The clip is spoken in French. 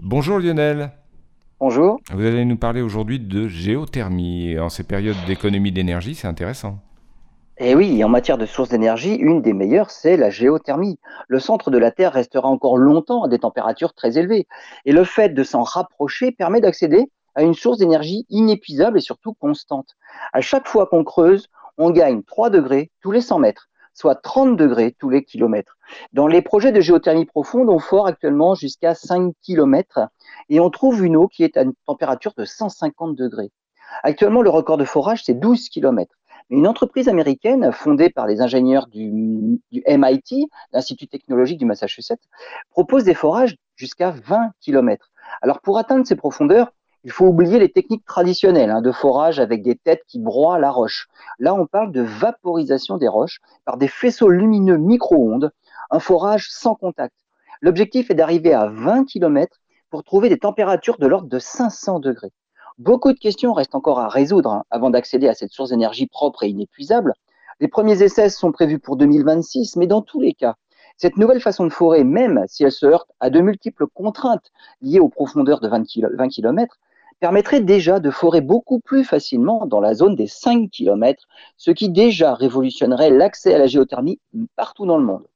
Bonjour Lionel. Bonjour. Vous allez nous parler aujourd'hui de géothermie. En ces périodes d'économie d'énergie, c'est intéressant. Eh oui, en matière de sources d'énergie, une des meilleures, c'est la géothermie. Le centre de la Terre restera encore longtemps à des températures très élevées. Et le fait de s'en rapprocher permet d'accéder à une source d'énergie inépuisable et surtout constante. À chaque fois qu'on creuse, on gagne 3 degrés tous les 100 mètres, soit 30 degrés tous les kilomètres. Dans les projets de géothermie profonde, on fore actuellement jusqu'à 5 kilomètres et on trouve une eau qui est à une température de 150 degrés. Actuellement, le record de forage, c'est 12 kilomètres. Une entreprise américaine fondée par les ingénieurs du, du MIT, l'Institut technologique du Massachusetts, propose des forages jusqu'à 20 km. Alors pour atteindre ces profondeurs, il faut oublier les techniques traditionnelles hein, de forage avec des têtes qui broient la roche. Là, on parle de vaporisation des roches par des faisceaux lumineux micro-ondes, un forage sans contact. L'objectif est d'arriver à 20 km pour trouver des températures de l'ordre de 500 degrés. Beaucoup de questions restent encore à résoudre hein, avant d'accéder à cette source d'énergie propre et inépuisable. Les premiers essais sont prévus pour 2026, mais dans tous les cas, cette nouvelle façon de forer, même si elle se heurte à de multiples contraintes liées aux profondeurs de 20 km, permettrait déjà de forer beaucoup plus facilement dans la zone des 5 km, ce qui déjà révolutionnerait l'accès à la géothermie partout dans le monde.